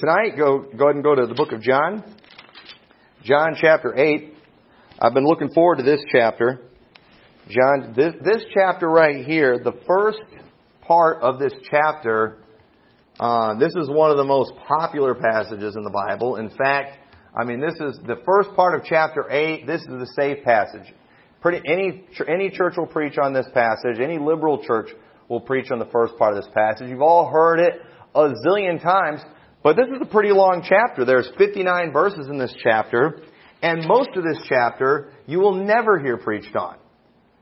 Tonight, go, go ahead and go to the book of John. John chapter 8. I've been looking forward to this chapter. John, this, this chapter right here, the first part of this chapter, uh, this is one of the most popular passages in the Bible. In fact, I mean, this is the first part of chapter 8. This is the safe passage. Pretty, any, any church will preach on this passage. Any liberal church will preach on the first part of this passage. You've all heard it a zillion times, but this is a pretty long chapter. There's 59 verses in this chapter, and most of this chapter you will never hear preached on.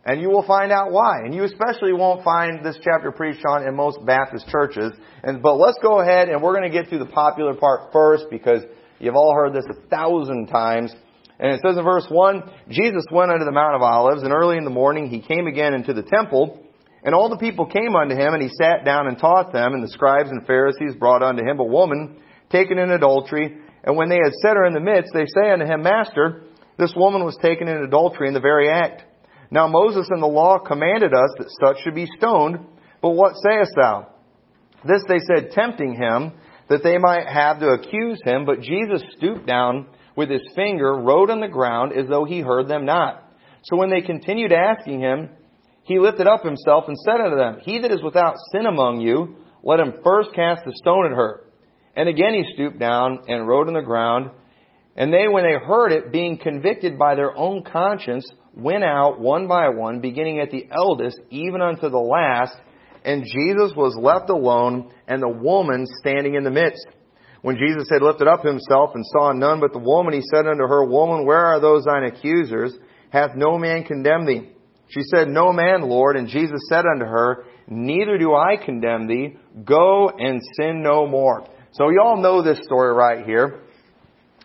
And you will find out why. And you especially won't find this chapter preached on in most Baptist churches. And, but let's go ahead and we're going to get through the popular part first because you've all heard this a thousand times. And it says in verse 1, Jesus went unto the Mount of Olives, and early in the morning he came again into the temple, and all the people came unto him, and he sat down and taught them, and the scribes and Pharisees brought unto him a woman taken in adultery, and when they had set her in the midst, they say unto him, Master, this woman was taken in adultery in the very act. Now Moses in the law commanded us that such should be stoned, but what sayest thou? This they said, tempting him, that they might have to accuse him, but Jesus stooped down with his finger wrote on the ground as though he heard them not. So when they continued asking him, he lifted up himself and said unto them, He that is without sin among you, let him first cast a stone at her. And again he stooped down and wrote on the ground. And they, when they heard it, being convicted by their own conscience, went out one by one, beginning at the eldest, even unto the last. And Jesus was left alone, and the woman standing in the midst. When Jesus had lifted up himself and saw none but the woman, he said unto her, Woman, where are those thine accusers? Hath no man condemned thee? She said, No man, Lord. And Jesus said unto her, Neither do I condemn thee. Go and sin no more. So you all know this story right here.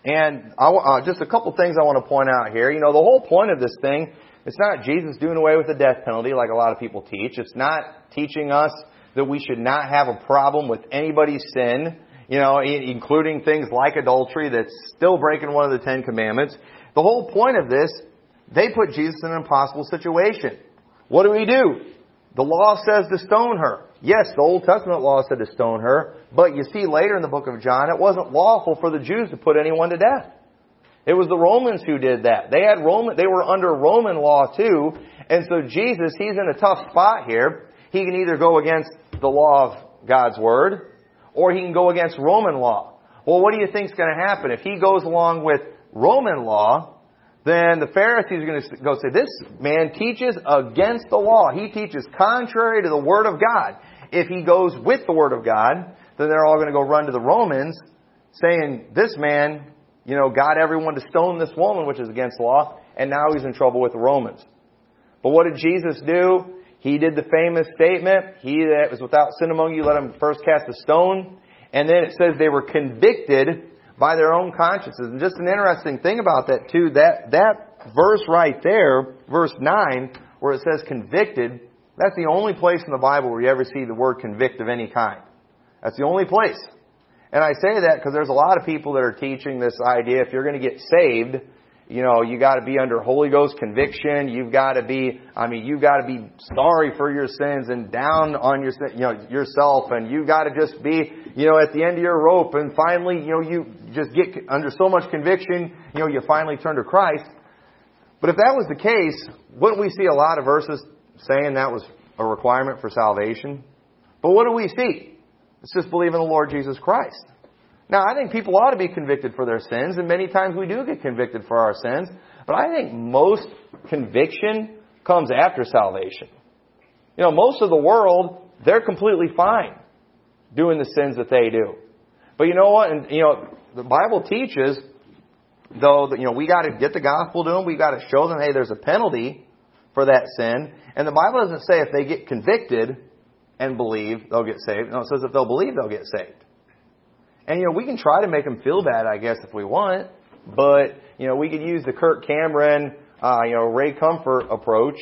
And I, uh, just a couple things I want to point out here. You know, the whole point of this thing, it's not Jesus doing away with the death penalty like a lot of people teach. It's not teaching us that we should not have a problem with anybody's sin you know, including things like adultery that's still breaking one of the Ten Commandments. The whole point of this, they put Jesus in an impossible situation. What do we do? The law says to stone her. Yes, the Old Testament law said to stone her, but you see later in the book of John, it wasn't lawful for the Jews to put anyone to death. It was the Romans who did that. They had Roman, they were under Roman law too, and so Jesus, he's in a tough spot here. He can either go against the law of God's Word, or he can go against Roman law. Well, what do you think is going to happen? If he goes along with Roman law, then the Pharisees are going to go say, this man teaches against the law. He teaches contrary to the Word of God. If he goes with the Word of God, then they're all going to go run to the Romans saying, this man, you know, got everyone to stone this woman, which is against law, and now he's in trouble with the Romans. But what did Jesus do? He did the famous statement, he that was without sin among you, let him first cast a stone. And then it says they were convicted by their own consciences. And just an interesting thing about that too, that, that verse right there, verse 9, where it says convicted, that's the only place in the Bible where you ever see the word convict of any kind. That's the only place. And I say that because there's a lot of people that are teaching this idea if you're going to get saved, you know, you got to be under Holy Ghost conviction. You've got to be, I mean, you've got to be sorry for your sins and down on your, you know, yourself, and you've got to just be, you know, at the end of your rope, and finally, you know, you just get under so much conviction, you know, you finally turn to Christ. But if that was the case, wouldn't we see a lot of verses saying that was a requirement for salvation? But what do we see? It's just believe in the Lord Jesus Christ. Now, I think people ought to be convicted for their sins, and many times we do get convicted for our sins, but I think most conviction comes after salvation. You know, most of the world, they're completely fine doing the sins that they do. But you know what? And, you know, the Bible teaches, though, that, you know, we got to get the gospel to them. We got to show them, hey, there's a penalty for that sin. And the Bible doesn't say if they get convicted and believe, they'll get saved. No, it says if they'll believe, they'll get saved. And, you know, we can try to make them feel bad, I guess, if we want. But, you know, we could use the Kirk Cameron, uh, you know, Ray Comfort approach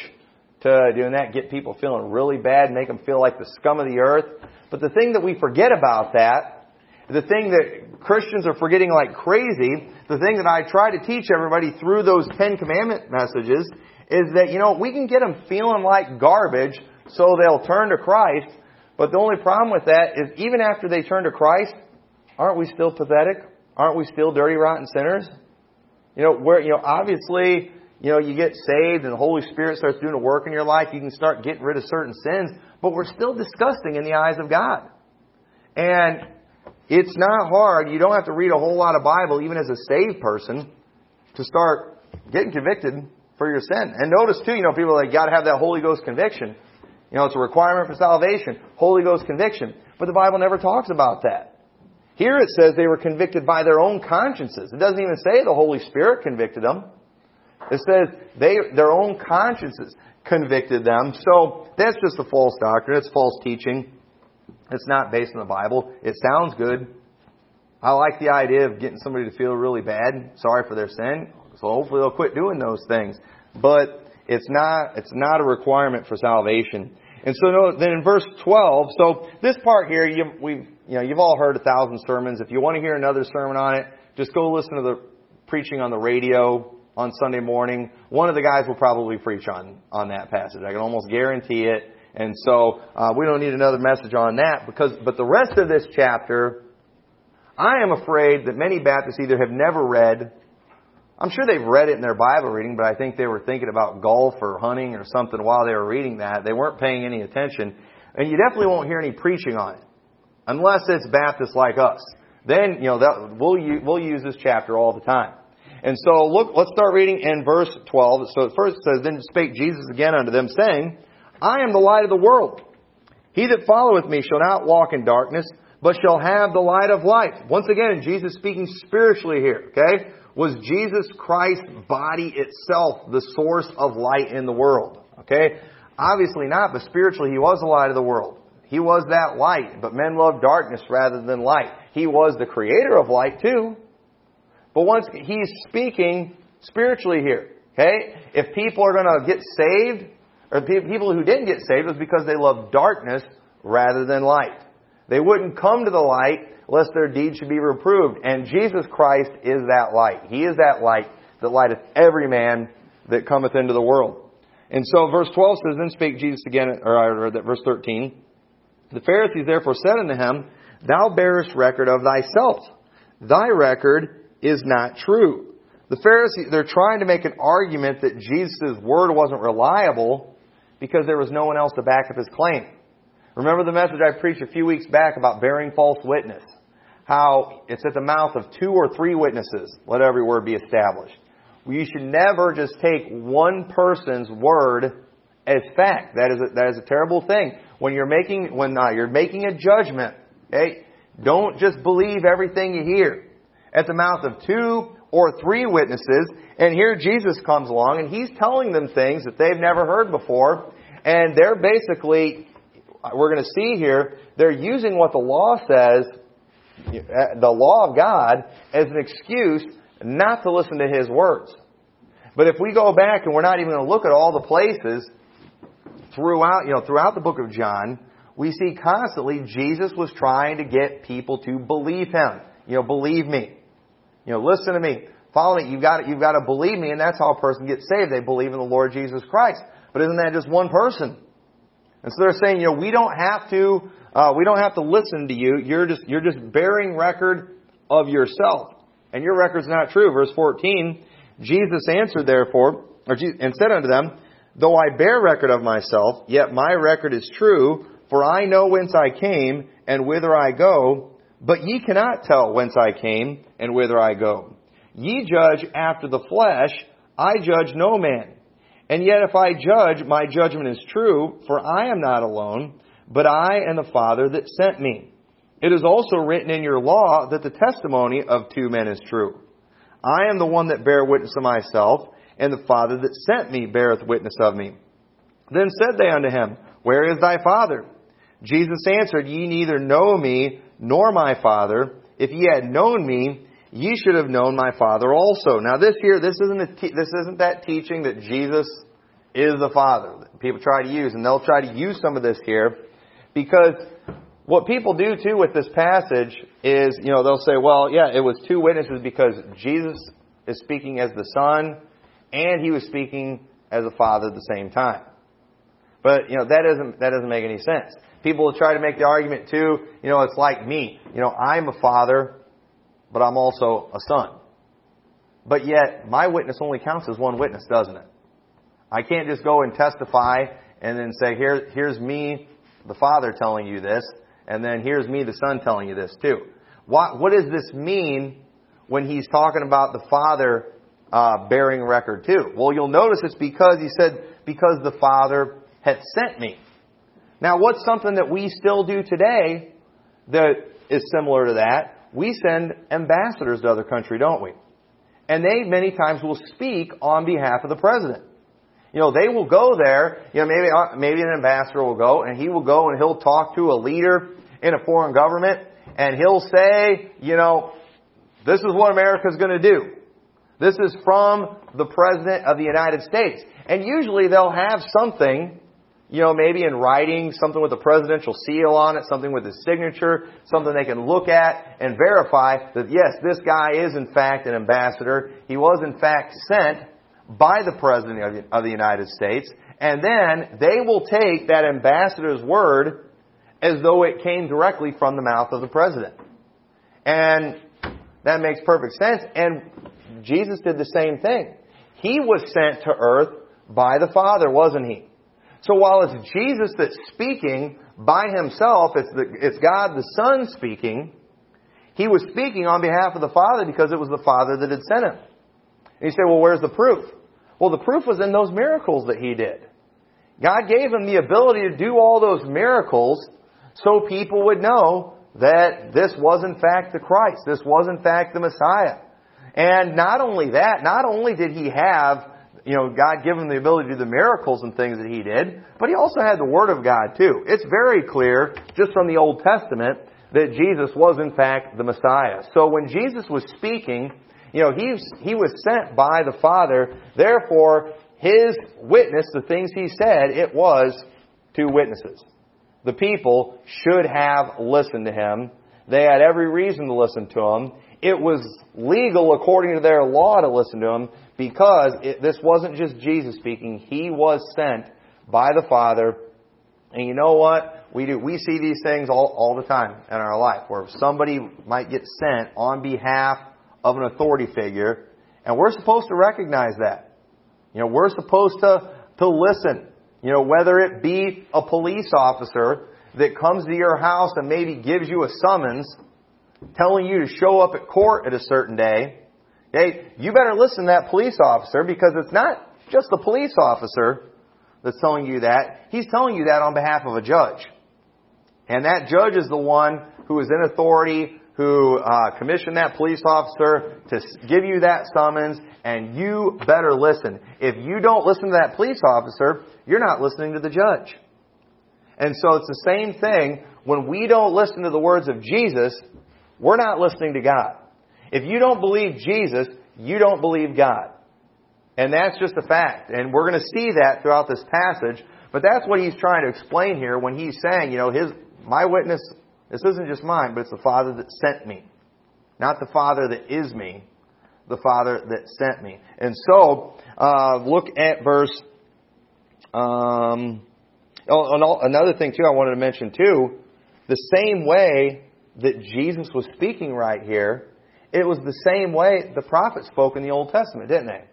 to doing that, get people feeling really bad, make them feel like the scum of the earth. But the thing that we forget about that, the thing that Christians are forgetting like crazy, the thing that I try to teach everybody through those Ten Commandment messages is that, you know, we can get them feeling like garbage so they'll turn to Christ. But the only problem with that is even after they turn to Christ, aren't we still pathetic? Aren't we still dirty, rotten sinners? You know, where, you know, obviously, you know, you get saved and the Holy Spirit starts doing a work in your life, you can start getting rid of certain sins, but we're still disgusting in the eyes of God. And it's not hard. You don't have to read a whole lot of Bible, even as a saved person, to start getting convicted for your sin. And notice too, you know, people are like, gotta have that Holy Ghost conviction. You know, it's a requirement for salvation. Holy Ghost conviction. But the Bible never talks about that. Here it says they were convicted by their own consciences. It doesn't even say the Holy Spirit convicted them. It says they, their own consciences convicted them. So that's just a false doctrine. It's false teaching. It's not based on the Bible. It sounds good. I like the idea of getting somebody to feel really bad, sorry for their sin. So hopefully they'll quit doing those things. But it's not, it's not a requirement for salvation. And so then in verse 12, so this part here, you, we've, you know, you've all heard a thousand sermons. If you want to hear another sermon on it, just go listen to the preaching on the radio on Sunday morning. One of the guys will probably preach on, on that passage. I can almost guarantee it. And so uh, we don't need another message on that because, but the rest of this chapter, I am afraid that many Baptists either have never read, I'm sure they've read it in their Bible reading, but I think they were thinking about golf or hunting or something while they were reading that. They weren't paying any attention. And you definitely won't hear any preaching on it. Unless it's Baptists like us. Then, you know, that, we'll, we'll use this chapter all the time. And so look, let's start reading in verse 12. So first it says, Then spake Jesus again unto them, saying, I am the light of the world. He that followeth me shall not walk in darkness, but shall have the light of life. Once again, Jesus speaking spiritually here, okay? Was Jesus Christ's body itself the source of light in the world? Okay? Obviously not, but spiritually he was the light of the world. He was that light, but men love darkness rather than light. He was the creator of light too. But once he's speaking spiritually here, okay? If people are going to get saved, or people who didn't get saved was because they loved darkness rather than light. They wouldn't come to the light lest their deeds should be reproved. And Jesus Christ is that light. He is that light that lighteth every man that cometh into the world. And so verse 12 says, Then spake Jesus again, or, or verse 13, The Pharisees therefore said unto him, Thou bearest record of thyself. Thy record is not true. The Pharisees, they're trying to make an argument that Jesus' word wasn't reliable because there was no one else to back up his claim. Remember the message I preached a few weeks back about bearing false witness? How it's at the mouth of two or three witnesses, let every word be established. You should never just take one person's word as fact. That is a, that is a terrible thing. When you're making when uh, you're making a judgment, okay, don't just believe everything you hear. At the mouth of two or three witnesses. And here Jesus comes along and he's telling them things that they've never heard before. And they're basically, we're going to see here, they're using what the law says, the law of God, as an excuse not to listen to his words. But if we go back and we're not even going to look at all the places throughout, you know, throughout the book of John, we see constantly Jesus was trying to get people to believe him. You know, believe me. You know, listen to me. Follow me. You've got, you've got to believe me, and that's how a person gets saved. They believe in the Lord Jesus Christ. But isn't that just one person? And so they're saying, you know, we don't have to, uh, we don't have to listen to you. You're just, you're just bearing record of yourself. And your record's not true. Verse 14, Jesus answered therefore, or Jesus, and said unto them, Though I bear record of myself, yet my record is true, for I know whence I came and whither I go, but ye cannot tell whence I came and whither I go. Ye judge after the flesh, I judge no man. And yet if I judge, my judgment is true, for I am not alone, but I and the Father that sent me. It is also written in your law that the testimony of two men is true. I am the one that bear witness of myself, and the Father that sent me beareth witness of me. Then said they unto him, Where is thy Father? Jesus answered, Ye neither know me nor my Father. If ye had known me, ye should have known my Father also. Now this here, this isn't te- this isn't that teaching that Jesus is the Father. People try to use, and they'll try to use some of this here, because what people do too with this passage is, you know, they'll say, well, yeah, it was two witnesses because Jesus is speaking as the Son, and he was speaking as a Father at the same time. But you know that doesn't that doesn't make any sense People will try to make the argument too, you know, it's like me. You know, I'm a father, but I'm also a son. But yet, my witness only counts as one witness, doesn't it? I can't just go and testify and then say, here, here's me, the father telling you this, and then here's me, the son telling you this too. What, what does this mean when he's talking about the father uh, bearing record too? Well, you'll notice it's because he said, because the father had sent me. Now, what's something that we still do today that is similar to that? We send ambassadors to other country, don't we? And they many times will speak on behalf of the president. You know, they will go there, you know, maybe, uh, maybe an ambassador will go and he will go and he'll talk to a leader in a foreign government and he'll say, you know, this is what America's going to do. This is from the President of the United States. And usually they'll have something you know, maybe in writing, something with a presidential seal on it, something with his signature, something they can look at and verify that yes, this guy is in fact an ambassador. He was in fact sent by the President of the United States. And then they will take that ambassador's word as though it came directly from the mouth of the President. And that makes perfect sense. And Jesus did the same thing. He was sent to earth by the Father, wasn't he? So while it's Jesus that's speaking by himself, it's, the, it's God the Son speaking, he was speaking on behalf of the Father because it was the Father that had sent him. And you say, well, where's the proof? Well, the proof was in those miracles that he did. God gave him the ability to do all those miracles so people would know that this was in fact the Christ. This was in fact the Messiah. And not only that, not only did he have you know, God give him the ability to do the miracles and things that he did, but he also had the Word of God too. It's very clear, just from the Old Testament, that Jesus was in fact the Messiah. So when Jesus was speaking, you know, he, he was sent by the Father, therefore, his witness, the things he said, it was two witnesses. The people should have listened to him. They had every reason to listen to him. It was legal according to their law to listen to him because it, this wasn't just Jesus speaking. He was sent by the Father. And you know what? We do. We see these things all, all the time in our life where somebody might get sent on behalf of an authority figure and we're supposed to recognize that. You know, we're supposed to, to listen. You know, whether it be a police officer that comes to your house and maybe gives you a summons telling you to show up at court at a certain day, Okay? You better listen to that police officer because it's not just the police officer that's telling you that. He's telling you that on behalf of a judge. And that judge is the one who is in authority, who uh, commissioned that police officer to give you that summons, and you better listen. If you don't listen to that police officer, you're not listening to the judge. And so it's the same thing when we don't listen to the words of Jesus, we're not listening to God. If you don't believe Jesus, you don't believe God. And that's just a fact. And we're going to see that throughout this passage. But that's what he's trying to explain here when he's saying, you know, his, my witness, this isn't just mine, but it's the Father that sent me. Not the Father that is me, the Father that sent me. And so, uh, look at verse, um, oh, another thing too I wanted to mention too, the same way that Jesus was speaking right here, it was the same way the prophets spoke in the Old Testament, didn't they?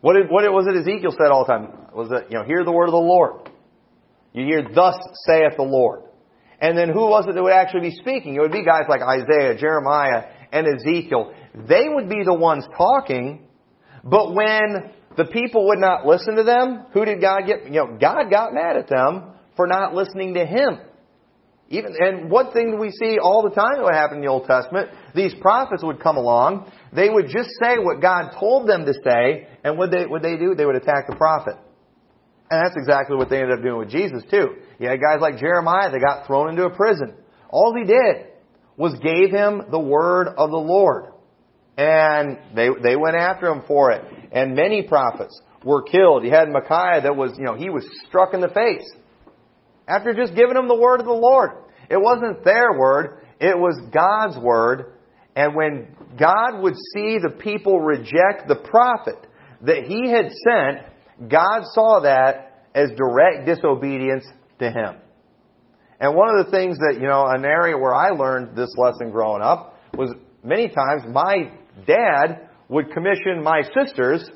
What, did, what was it Ezekiel said all the time? Was it, you know, hear the word of the Lord. You hear, thus saith the Lord. And then who was it that would actually be speaking? It would be guys like Isaiah, Jeremiah, and Ezekiel. They would be the ones talking, but when the people would not listen to them, who did God get? You know, God got mad at them for not listening to Him. Even, and one thing that we see all the time what happened in the Old Testament, these prophets would come along, they would just say what God told them to say, and what they, what they do? They would attack the prophet. And that's exactly what they ended up doing with Jesus too. You had guys like Jeremiah that got thrown into a prison. All he did was gave him the word of the Lord. And they, they went after him for it. And many prophets were killed. You had Micaiah that was, you know, he was struck in the face after just giving them the word of the Lord. It wasn't their word, it was God's word. And when God would see the people reject the prophet that he had sent, God saw that as direct disobedience to him. And one of the things that, you know, an area where I learned this lesson growing up was many times my dad would commission my sisters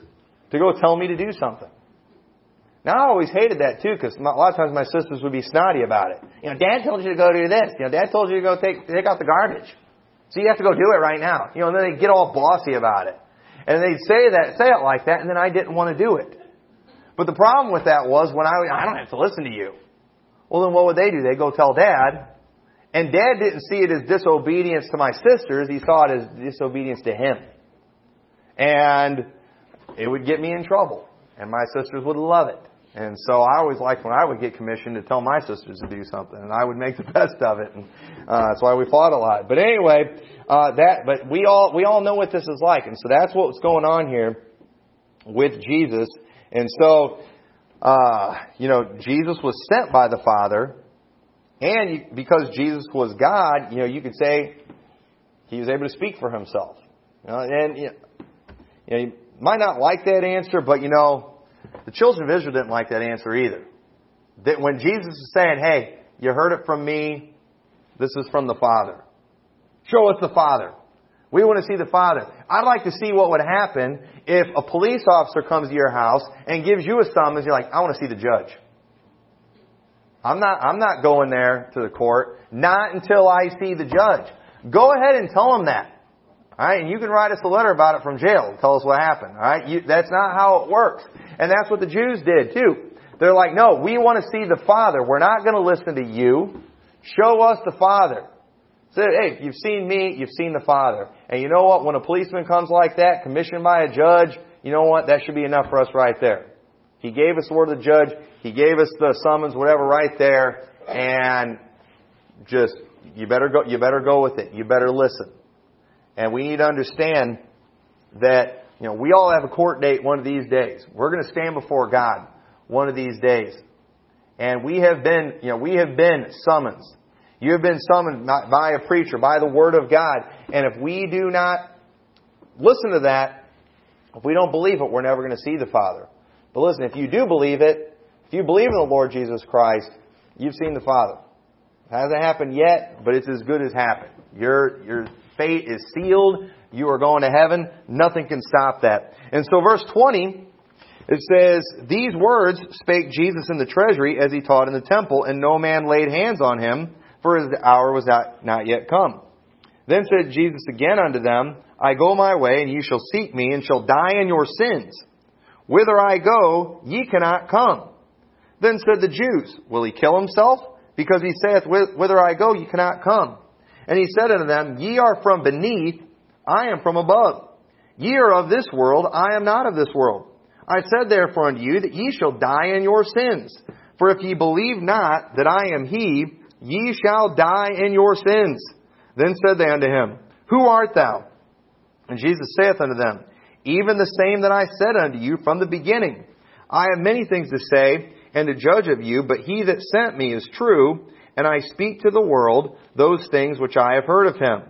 to go tell me to do something. Now I always hated that too because a lot of times my sisters would be snotty about it. You know, Dad told you to go do this. You know, Dad told you to go take take out the garbage. So you have to go do it right now. You know, and then they get all bossy about it. And they'd say that, say it like that, and then I didn't want to do it. But the problem with that was when I, I don't have to listen to you. Well, then what would they do? They go tell dad. And dad didn't see it as disobedience to my sisters. He saw it as disobedience to him. And it would get me in trouble. And my sisters would love it. And so I always liked when I would get commissioned to tell my sisters to do something, and I would make the best of it. And uh, that's why we fought a lot. But anyway, uh, that. But we all we all know what this is like, and so that's what's going on here with Jesus. And so, uh, you know, Jesus was sent by the Father, and because Jesus was God, you know, you could say he was able to speak for himself. And you know, you might not like that answer, but you know, the children of Israel didn't like that answer either. That when Jesus is saying, hey, you heard it from me, this is from the Father. Show us the Father. We want to see the Father. I'd like to see what would happen if a police officer comes to your house and gives you a summons. You're like, I want to see the judge. I'm not, I'm not going there to the court. Not until I see the judge. Go ahead and tell him that. Alright, and you can write us a letter about it from jail. Tell us what happened. Alright, that's not how it works. And that's what the Jews did too. They're like, no, we want to see the Father. We're not going to listen to you. Show us the Father. Say, hey, you've seen me, you've seen the Father. And you know what? When a policeman comes like that, commissioned by a judge, you know what? That should be enough for us right there. He gave us the word of the judge. He gave us the summons, whatever, right there. And just, you better go, you better go with it. You better listen. And we need to understand that, you know, we all have a court date one of these days. We're going to stand before God one of these days. And we have been, you know, we have been summoned. You have been summoned by a preacher, by the Word of God. And if we do not listen to that, if we don't believe it, we're never going to see the Father. But listen, if you do believe it, if you believe in the Lord Jesus Christ, you've seen the Father. It hasn't happened yet, but it's as good as happened. Your, your fate is sealed. You are going to heaven. Nothing can stop that. And so verse 20, it says, These words spake Jesus in the treasury as he taught in the temple, and no man laid hands on him, for his hour was not yet come. Then said Jesus again unto them, I go my way, and ye shall seek me, and shall die in your sins. Whither I go, ye cannot come. Then said the Jews, Will he kill himself? Because he saith, Whither I go, ye cannot come. And he said unto them, Ye are from beneath, I am from above. Ye are of this world, I am not of this world. I said therefore unto you that ye shall die in your sins. For if ye believe not that I am he, ye shall die in your sins. Then said they unto him, Who art thou? And Jesus saith unto them, Even the same that I said unto you from the beginning. I have many things to say and to judge of you, but he that sent me is true, and I speak to the world those things which I have heard of him.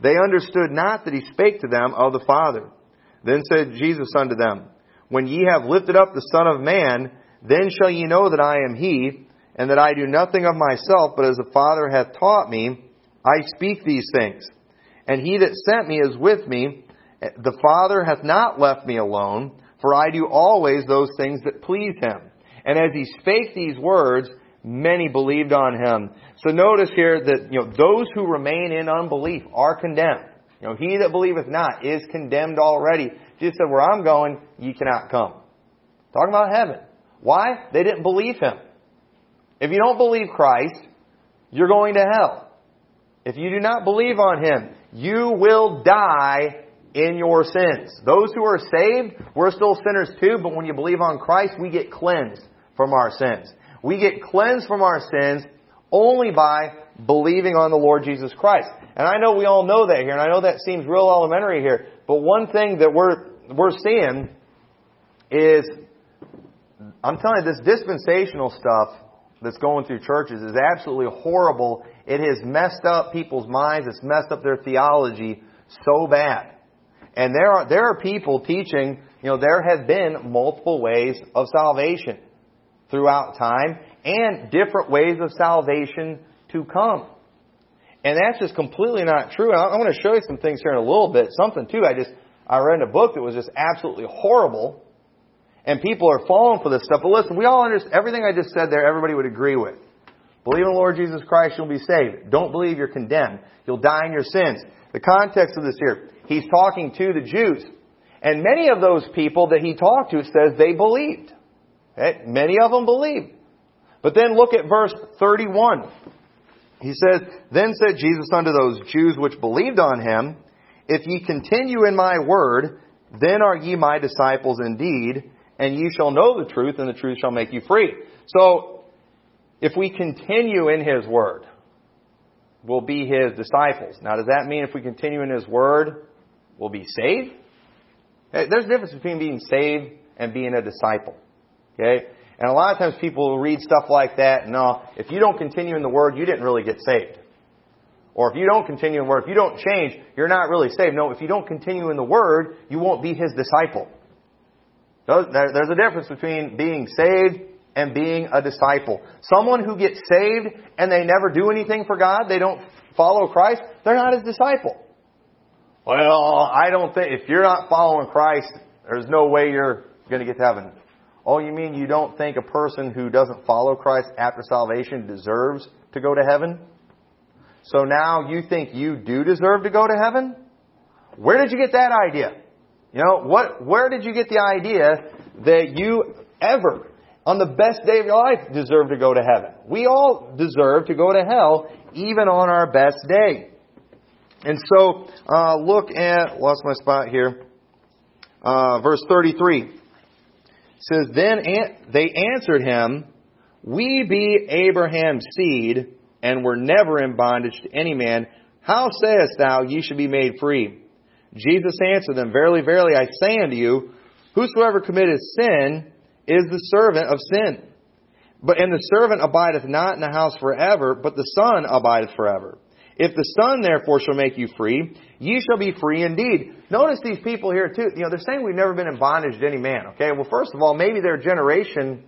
They understood not that he spake to them of the Father. Then said Jesus unto them, When ye have lifted up the Son of Man, then shall ye know that I am he, and that I do nothing of myself, but as the Father hath taught me, I speak these things. And he that sent me is with me. The Father hath not left me alone, for I do always those things that please him. And as he spake these words, many believed on him. So notice here that, you know, those who remain in unbelief are condemned. You know, he that believeth not is condemned already. Jesus said, where I'm going, ye cannot come. Talking about heaven. Why? They didn't believe him. If you don't believe Christ, you're going to hell. If you do not believe on him, you will die in your sins. Those who are saved, we're still sinners too, but when you believe on Christ, we get cleansed from our sins. We get cleansed from our sins only by believing on the Lord Jesus Christ. And I know we all know that here, and I know that seems real elementary here, but one thing that we're, we're seeing is, I'm telling you, this dispensational stuff that's going through churches is absolutely horrible. It has messed up people's minds. It's messed up their theology so bad. And there are, there are people teaching, you know, there have been multiple ways of salvation throughout time. and different ways of salvation to come. And that's just completely not true. And I'm going to show you some things here in a little bit. Something too. I just I read a book that was just absolutely horrible, and people are falling for this stuff. But listen, we all understand everything I just said there. Everybody would agree with. Believe in the Lord Jesus Christ, you'll be saved. Don't believe you're condemned. You'll die in your sins. The context of this here, he's talking to the Jews. And many of those people that he talked to says they believed. Okay? Many of them believed. But then look at verse 31. He says, Then said Jesus unto those Jews which believed on him, If ye continue in my word, then are ye my disciples indeed, and ye shall know the truth, and the truth shall make you free. So, if we continue in his word, we'll be his disciples. Now, does that mean if we continue in his word, we'll be saved? Eh, there's a difference between being saved and being a disciple. Okay? And a lot of times people will read stuff like that, no, if you don't continue in the Word, you didn't really get saved. Or if you don't continue in the Word, if you don't change, you're not really saved. No, if you don't continue in the Word, you won't be His disciple. There's a difference between being saved and being a disciple. Someone who gets saved and they never do anything for God, they don't follow Christ, they're not His disciple. Well, I don't think, if you're not following Christ, there's no way you're going to get to heaven. Oh, you mean you don't think a person who doesn't follow Christ after salvation deserves to go to heaven? So now you think you do deserve to go to heaven? Where did you get that idea? You know, what, where did you get the idea that you ever, on the best day of your life, deserve to go to heaven? We all deserve to go to hell, even on our best day. And so, uh, look at, lost my spot here, uh, verse 33 says, Then they answered him, We be Abraham's seed, and were never in bondage to any man. How sayest thou, ye should be made free? Jesus answered them, Verily, verily, I say unto you, Whosoever committeth sin is the servant of sin. But and the servant abideth not in the house forever, but the Son abideth forever. If the Son therefore shall make you free, ye shall be free indeed. Notice these people here too. You know, they're saying we've never been in bondage to any man. Okay, well, first of all, maybe their generation,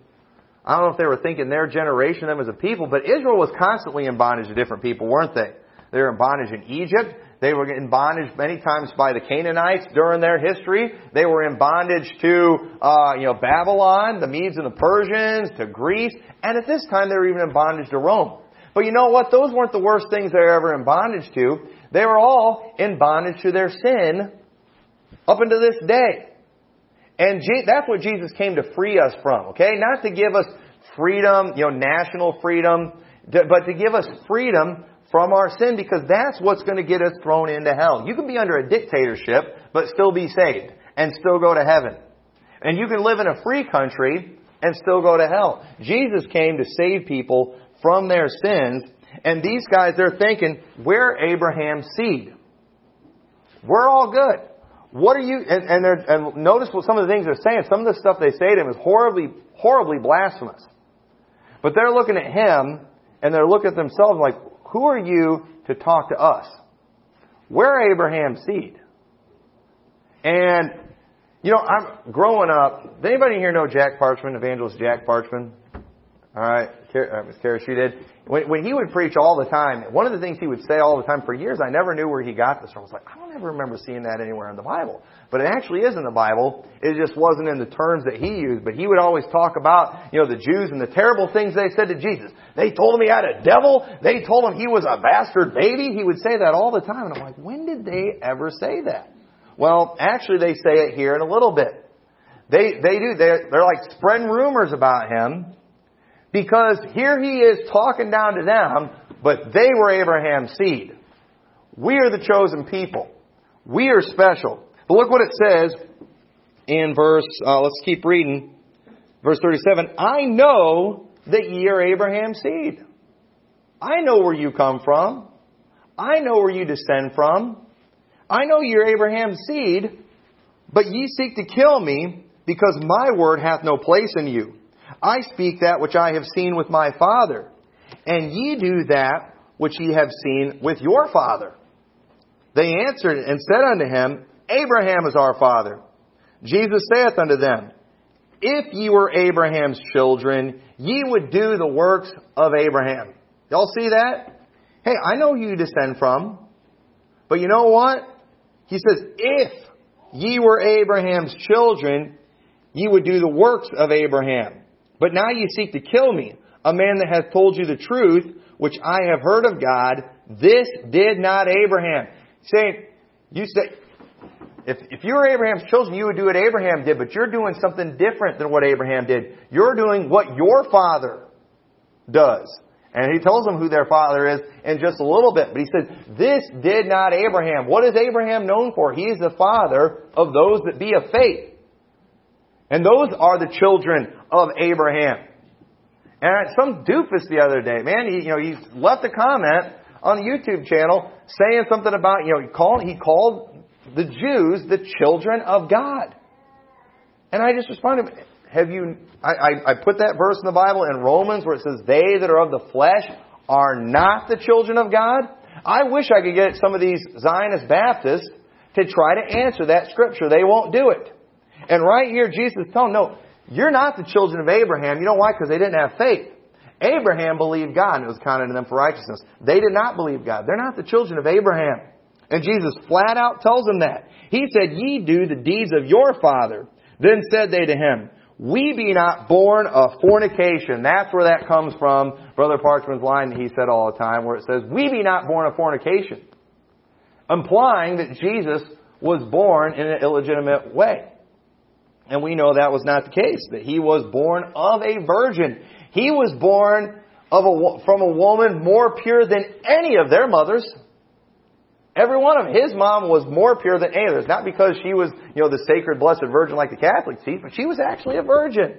I don't know if they were thinking their generation, them as a people, but Israel was constantly in bondage to different people, weren't they? They were in bondage in Egypt. They were in bondage many times by the Canaanites during their history. They were in bondage to, uh, you know, Babylon, the Medes and the Persians, to Greece, and at this time they were even in bondage to Rome. But you know what? Those weren't the worst things they were ever in bondage to. They were all in bondage to their sin up until this day. And that's what Jesus came to free us from, okay? Not to give us freedom, you know, national freedom, but to give us freedom from our sin because that's what's going to get us thrown into hell. You can be under a dictatorship, but still be saved and still go to heaven. And you can live in a free country and still go to hell. Jesus came to save people from their sins. And these guys, they're thinking, we're Abraham's seed. We're all good. What are you, and, and, and notice what some of the things they're saying. Some of the stuff they say to him is horribly, horribly blasphemous. But they're looking at him, and they're looking at themselves like, who are you to talk to us? We're Abraham's seed. And, you know, I'm growing up, does anybody here know Jack Parchman, evangelist Jack Parchman? All right, uh, Miss Kara, she did. When, when he would preach all the time, one of the things he would say all the time for years, I never knew where he got this from. I was like, I don't ever remember seeing that anywhere in the Bible. But it actually is in the Bible. It just wasn't in the terms that he used. But he would always talk about, you know, the Jews and the terrible things they said to Jesus. They told him he had a devil. They told him he was a bastard baby. He would say that all the time. And I'm like, when did they ever say that? Well, actually they say it here in a little bit. They, they do. They're, they're like spreading rumors about him because here he is talking down to them, but they were Abraham's seed. We are the chosen people. We are special. But look what it says in verse, uh, let's keep reading. Verse 37, I know that ye are Abraham's seed. I know where you come from. I know where you descend from. I know you're Abraham's seed, but ye seek to kill me because my word hath no place in you. I speak that which I have seen with my Father, and ye do that which ye have seen with your father. They answered and said unto him, Abraham is our father. Jesus saith unto them, if ye were Abraham's children, ye would do the works of Abraham. Y'all see that? Hey, I know who you descend from. But you know what? He says, if ye were Abraham's children, ye would do the works of Abraham. But now you seek to kill me, a man that hath told you the truth, which I have heard of God. This did not Abraham. Saying, you say, if, if you were Abraham's children, you would do what Abraham did, but you're doing something different than what Abraham did. You're doing what your father does. And he tells them who their father is in just a little bit. But he says, this did not Abraham. What is Abraham known for? He is the father of those that be of faith. And those are the children of Abraham. And some doofus the other day, man, he, you know, he left a comment on the YouTube channel saying something about, you know, he called, he called the Jews the children of God. And I just responded, have you, I, I, I put that verse in the Bible in Romans where it says, they that are of the flesh are not the children of God. I wish I could get some of these Zionist Baptists to try to answer that scripture. They won't do it. And right here, Jesus is telling no, you're not the children of Abraham. You know why? Because they didn't have faith. Abraham believed God and it was counted to them for righteousness. They did not believe God. They're not the children of Abraham. And Jesus flat out tells them that. He said, Ye do the deeds of your father. Then said they to him, We be not born of fornication. That's where that comes from, Brother Parchman's line that he said all the time, where it says, We be not born of fornication. Implying that Jesus was born in an illegitimate way. And we know that was not the case, that he was born of a virgin. He was born of a, from a woman more pure than any of their mothers. Every one of his mom was more pure than any others. Not because she was, you know, the sacred blessed virgin like the Catholics teach, but she was actually a virgin.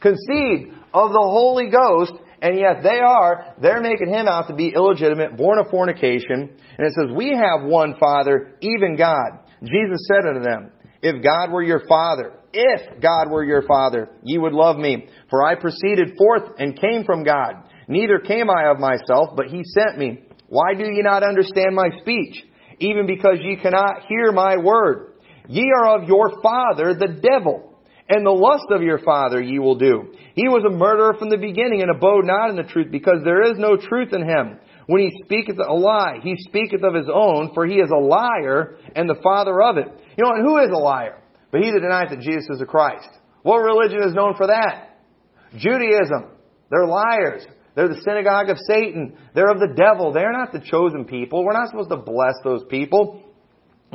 Conceived of the Holy Ghost, and yet they are, they're making him out to be illegitimate, born of fornication. And it says, We have one Father, even God. Jesus said unto them, If God were your Father, if God were your Father, ye would love me. For I proceeded forth and came from God. Neither came I of myself, but he sent me. Why do ye not understand my speech? Even because ye cannot hear my word. Ye are of your father, the devil, and the lust of your father ye will do. He was a murderer from the beginning and abode not in the truth, because there is no truth in him. When he speaketh a lie, he speaketh of his own, for he is a liar and the father of it. You know, and who is a liar? But he that denieth that Jesus is the Christ. What religion is known for that? Judaism. They're liars. They're the synagogue of Satan. They're of the devil. They're not the chosen people. We're not supposed to bless those people.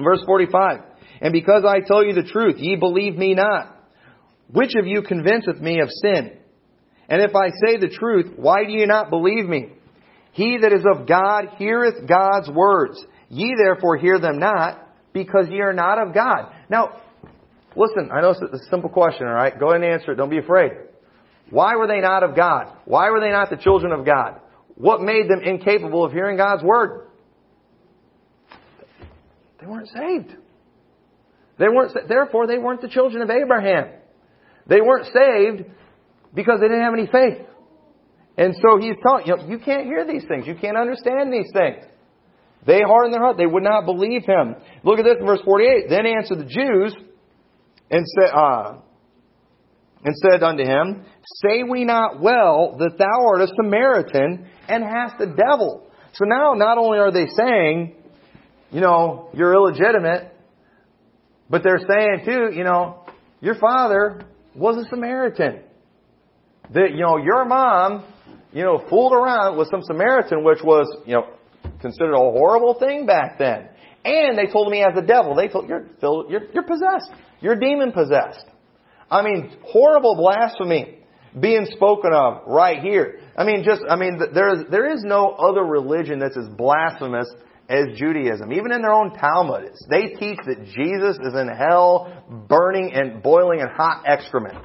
Verse 45. And because I tell you the truth, ye believe me not. Which of you convinceth me of sin? And if I say the truth, why do ye not believe me? He that is of God heareth God's words. Ye therefore hear them not, because ye are not of God. Now, listen, I know it's a simple question, alright? Go ahead and answer it. Don't be afraid. Why were they not of God? Why were they not the children of God? What made them incapable of hearing God's word? They weren't saved. They weren't, therefore, they weren't the children of Abraham. They weren't saved because they didn't have any faith. And so he's telling you, know, you can't hear these things. You can't understand these things. They hardened their heart. They would not believe him. Look at this in verse 48. Then answered the Jews and said, uh, and said unto him, Say we not well that thou art a Samaritan and hast a devil? So now not only are they saying, you know, you're illegitimate, but they're saying too, you know, your father was a Samaritan. That, you know, your mom, you know, fooled around with some Samaritan, which was, you know, considered a horrible thing back then. And they told him he has a devil. They told, you're, you're, you're possessed. You're demon possessed. I mean, horrible blasphemy being spoken of right here. I mean, just, I mean, there is, there is no other religion that's as blasphemous as Judaism. Even in their own Talmud, they teach that Jesus is in hell, burning and boiling in hot excrement.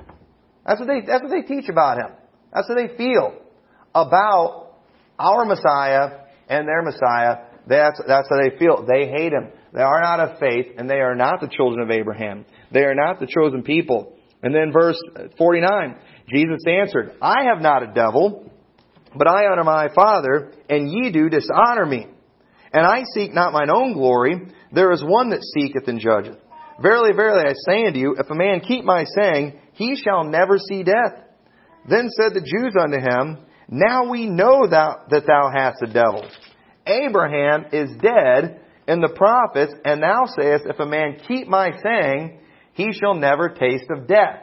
That's what they, that's what they teach about him. That's what they feel about our Messiah and their Messiah. That's, that's how they feel. They hate him. They are not of faith, and they are not the children of Abraham. They are not the chosen people. And then verse 49, Jesus answered, I have not a devil, but I honor my Father, and ye do dishonor me. And I seek not mine own glory. There is one that seeketh and judgeth. Verily, verily, I say unto you, if a man keep my saying, he shall never see death. Then said the Jews unto him, Now we know that thou hast a devil. Abraham is dead, and the prophets, and thou sayest, If a man keep my saying, he shall never taste of death.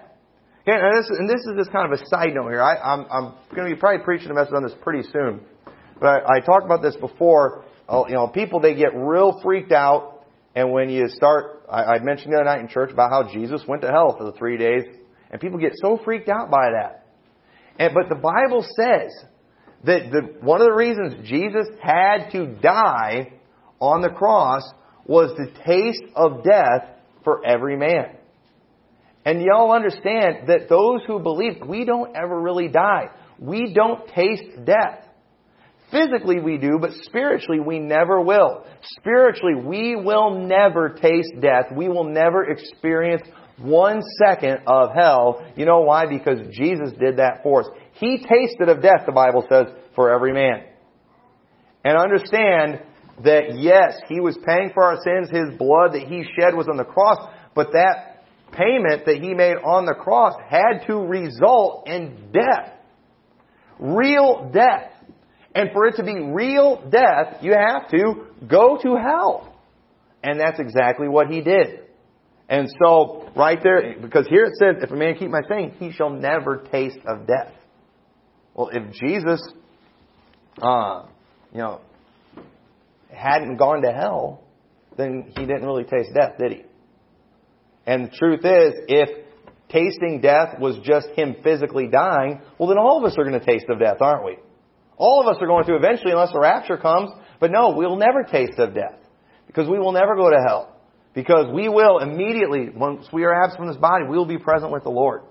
And this, and this is just kind of a side note here. I, I'm, I'm going to be probably preaching a message on this pretty soon. But I, I talked about this before. Uh, you know, people, they get real freaked out. And when you start, I, I mentioned the other night in church about how Jesus went to hell for the three days. And people get so freaked out by that. And, but the Bible says that the, one of the reasons Jesus had to die on the cross was the taste of death for every man. And y'all understand that those who believe, we don't ever really die. We don't taste death. Physically we do, but spiritually we never will. Spiritually we will never taste death. We will never experience one second of hell. You know why? Because Jesus did that for us. He tasted of death, the Bible says, for every man. And understand that yes, He was paying for our sins. His blood that He shed was on the cross, but that payment that He made on the cross had to result in death. Real death. And for it to be real death, you have to go to hell. And that's exactly what He did. And so, right there, because here it says, if a man keep my saying, he shall never taste of death. Well, if Jesus, uh, you know, hadn't gone to hell, then he didn't really taste death, did he? And the truth is, if tasting death was just him physically dying, well then all of us are going to taste of death, aren't we? All of us are going to eventually, unless the rapture comes. But no, we'll never taste of death. Because we will never go to hell. Because we will immediately, once we are absent from this body, we will be present with the Lord.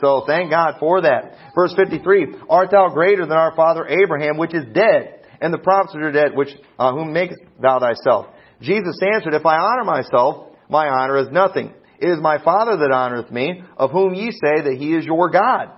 So thank God for that. Verse 53, Art thou greater than our father Abraham, which is dead, and the prophets which are dead, which, uh, whom makest thou thyself? Jesus answered, If I honor myself, my honor is nothing. It is my Father that honoreth me, of whom ye say that he is your God.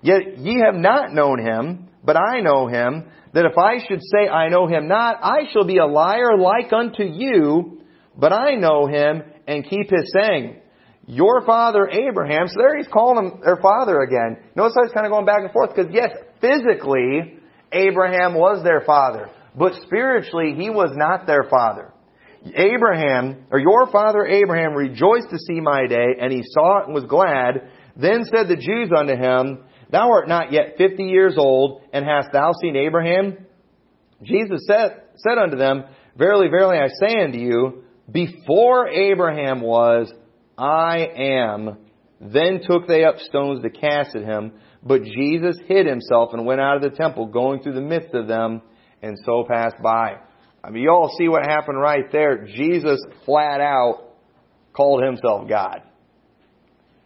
Yet ye have not known him, but I know him, that if I should say I know him not, I shall be a liar like unto you, but I know him and keep his saying. Your father Abraham, so there he's calling him their father again. Notice how he's kind of going back and forth, because yes, physically, Abraham was their father, but spiritually, he was not their father. Abraham, or your father Abraham rejoiced to see my day, and he saw it and was glad. Then said the Jews unto him, Thou art not yet fifty years old, and hast thou seen Abraham? Jesus said, said unto them, Verily, verily, I say unto you, before Abraham was, I am. Then took they up stones to cast at him. But Jesus hid himself and went out of the temple, going through the midst of them, and so passed by. I mean, you all see what happened right there. Jesus flat out called himself God.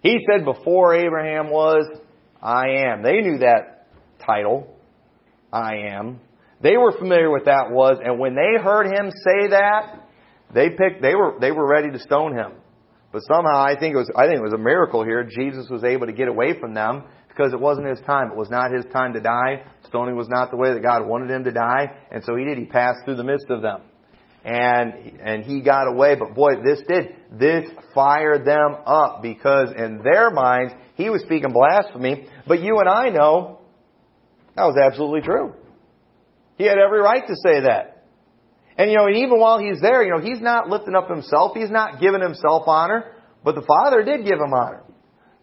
He said before Abraham was, I am. They knew that title. I am. They were familiar with that was, and when they heard him say that, they picked, they were, they were ready to stone him. But somehow I think it was, I think it was a miracle here. Jesus was able to get away from them because it wasn't his time. It was not his time to die. Stoning was not the way that God wanted him to die. And so he did. He passed through the midst of them. And, and he got away. But boy, this did. This fired them up because in their minds, he was speaking blasphemy. But you and I know that was absolutely true. He had every right to say that. And you know, and even while he's there, you know, he's not lifting up himself. He's not giving himself honor. But the Father did give him honor.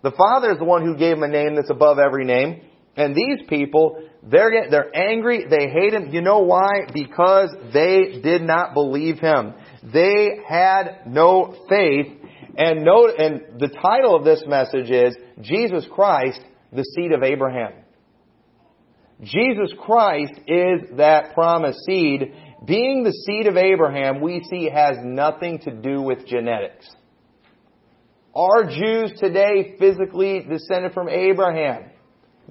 The Father is the one who gave him a name that's above every name. And these people, they're, they're angry. They hate him. You know why? Because they did not believe him. They had no faith. And note, and the title of this message is Jesus Christ, the seed of Abraham. Jesus Christ is that promised seed. Being the seed of Abraham, we see has nothing to do with genetics. Are Jews today physically descended from Abraham?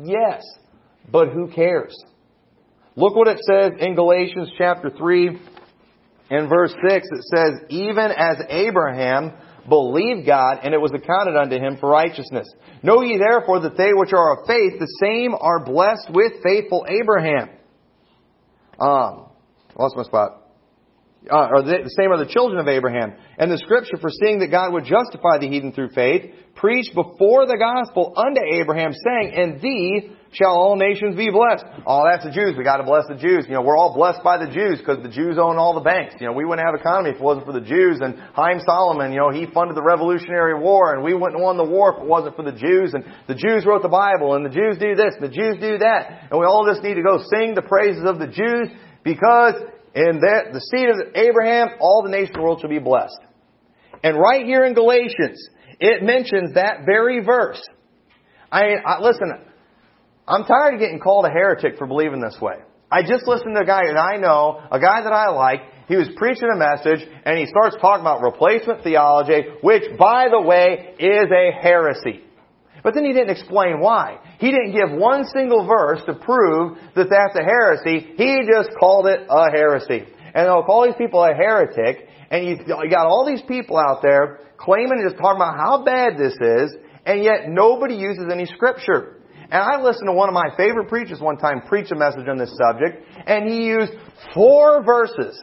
Yes. But who cares? Look what it says in Galatians chapter 3 and verse 6. It says, Even as Abraham believed God, and it was accounted unto him for righteousness. Know ye therefore that they which are of faith, the same are blessed with faithful Abraham. Um, lost my spot. uh, or the, the same are the children of Abraham. And the scripture, foreseeing that God would justify the heathen through faith, preached before the gospel unto Abraham, saying, In thee shall all nations be blessed. Oh, that's the Jews. We got to bless the Jews. You know, we're all blessed by the Jews because the Jews own all the banks. You know, we wouldn't have economy if it wasn't for the Jews. And Haym Salomon, you know, he funded the Revolutionary War, and we wouldn't have won the war if it wasn't for the Jews. And the Jews wrote the Bible, and the Jews do this, and the Jews do that. And we all just need to go sing the praises of the Jews because in that, the seed of Abraham, all the nations of the world shall be blessed. And right here in Galatians, it mentions that very verse. I, I listen, I'm tired of getting called a heretic for believing this way. I just listened to a guy that I know, a guy that I like. He was preaching a message and he starts talking about replacement theology, which by the way is a heresy. But then he didn't explain why. He didn't give one single verse to prove that that's a heresy. He just called it a heresy. And they'll call these people a heretic, and you got all these people out there claiming and just talking about how bad this is, and yet nobody uses any scripture. And I listened to one of my favorite preachers one time preach a message on this subject, and he used four verses.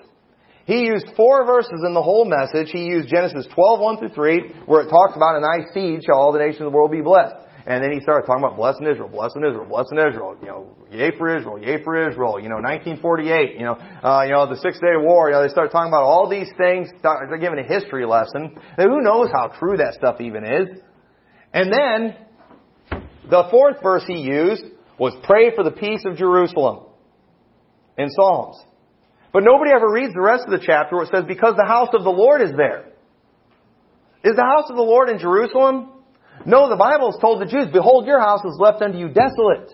He used four verses in the whole message. He used Genesis 12, 1 through 3, where it talks about in thy seed shall all the nations of the world be blessed. And then he started talking about blessing Israel, blessing Israel, blessing Israel. You know, yay for Israel, yay for Israel. You know, 1948. You know, uh, you know the Six Day War. You know, they started talking about all these things. They're giving a history lesson. And who knows how true that stuff even is? And then the fourth verse he used was pray for the peace of Jerusalem in Psalms. But nobody ever reads the rest of the chapter where it says, because the house of the Lord is there. Is the house of the Lord in Jerusalem? No, the Bible has told the Jews, behold, your house is left unto you desolate.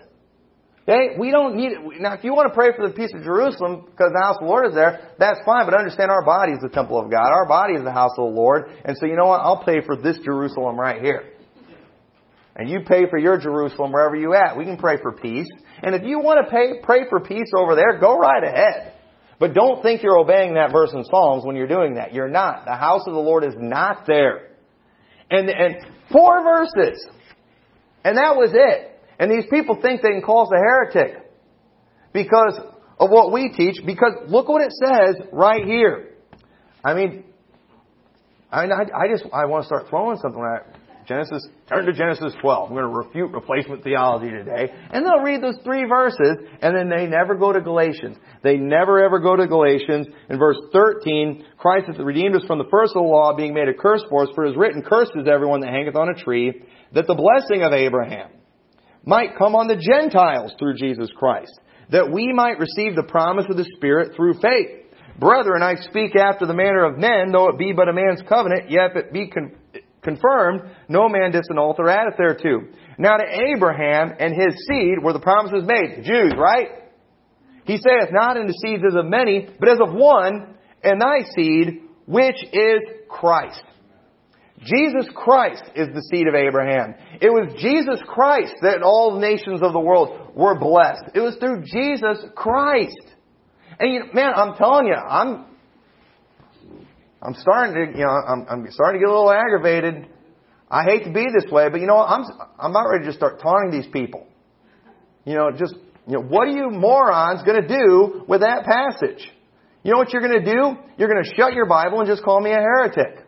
Okay? We don't need it. Now, if you want to pray for the peace of Jerusalem because the house of the Lord is there, that's fine, but understand our body is the temple of God. Our body is the house of the Lord. And so, you know what? I'll pay for this Jerusalem right here. And you pay for your Jerusalem wherever you at. We can pray for peace. And if you want to pay, pray for peace over there, go right ahead. But don't think you're obeying that verse in Psalms when you're doing that. You're not. The house of the Lord is not there. And, and four verses. And that was it. And these people think they can call us a heretic because of what we teach, because look what it says right here. I mean, I, mean, I, I just, I want to start throwing something at Genesis, turn to Genesis 12. I'm going to refute replacement theology today. And they'll read those three verses, and then they never go to Galatians. They never ever go to Galatians. In verse 13, Christ hath redeemed us from the first of the law, being made a curse for us, for it is written, Cursed is everyone that hangeth on a tree, that the blessing of Abraham might come on the Gentiles through Jesus Christ, that we might receive the promise of the Spirit through faith. Brethren, I speak after the manner of men, though it be but a man's covenant, yet if it be confirmed, no man disannuleth or addeth thereto. Now to Abraham and his seed were the promises made. The Jews, right? He saith not in the seeds as of many, but as of one, and thy seed, which is Christ. Jesus Christ is the seed of Abraham. It was Jesus Christ that all nations of the world were blessed. It was through Jesus Christ. And you, man, I'm telling you, I'm I'm starting to, you know, I'm, I'm starting to get a little aggravated. I hate to be this way, but you know? I'm, I'm about ready to just start taunting these people. You know, just, you know, what are you morons going to do with that passage? You know what you're going to do? You're going to shut your Bible and just call me a heretic.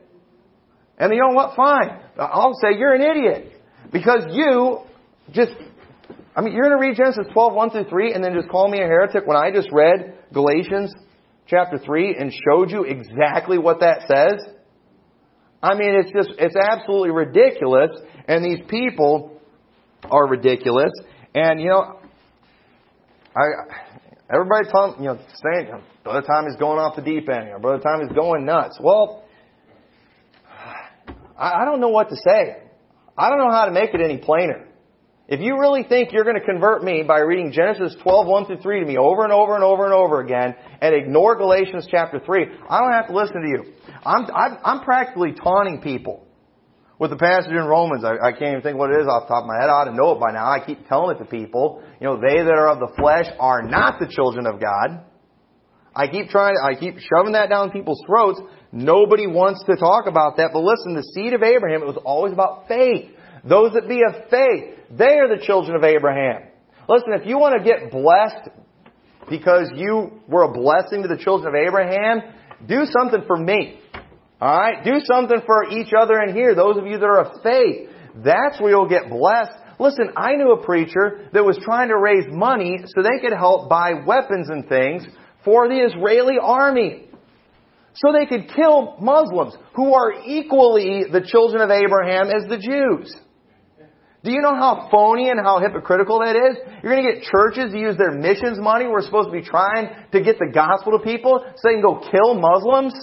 And you know what? Fine. I'll say you're an idiot. Because you just, I mean, you're going to read Genesis 12, 1 through 3 and then just call me a heretic when I just read Galatians chapter 3 and showed you exactly what that says? I mean, it's just, it's absolutely ridiculous. And these people are ridiculous. And, you know, I, everybody telling, you know, saying, Brother Tom is going off the deep end. Know, Brother Tom is going nuts. Well, I, I don't know what to say. I don't know how to make it any plainer. If you really think you're going to convert me by reading Genesis 12, 1 through 3 to me over and over and over and over again and ignore Galatians chapter 3, I don't have to listen to you. I'm, I'm, practically taunting people with the passage in Romans. I, I can't even think what it is off the top of my head. I ought to know it by now. I keep telling it to people. You know, they that are of the flesh are not the children of God. I keep trying, I keep shoving that down people's throats. Nobody wants to talk about that. But listen, the seed of Abraham, it was always about faith. Those that be of faith, they are the children of Abraham. Listen, if you want to get blessed because you were a blessing to the children of Abraham, do something for me. Alright? Do something for each other in here, those of you that are of faith. That's where you'll get blessed. Listen, I knew a preacher that was trying to raise money so they could help buy weapons and things for the Israeli army. So they could kill Muslims who are equally the children of Abraham as the Jews. Do you know how phony and how hypocritical that is? You're going to get churches to use their missions money. We're supposed to be trying to get the gospel to people so they can go kill Muslims.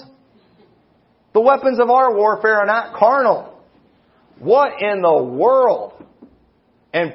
The weapons of our warfare are not carnal. What in the world? And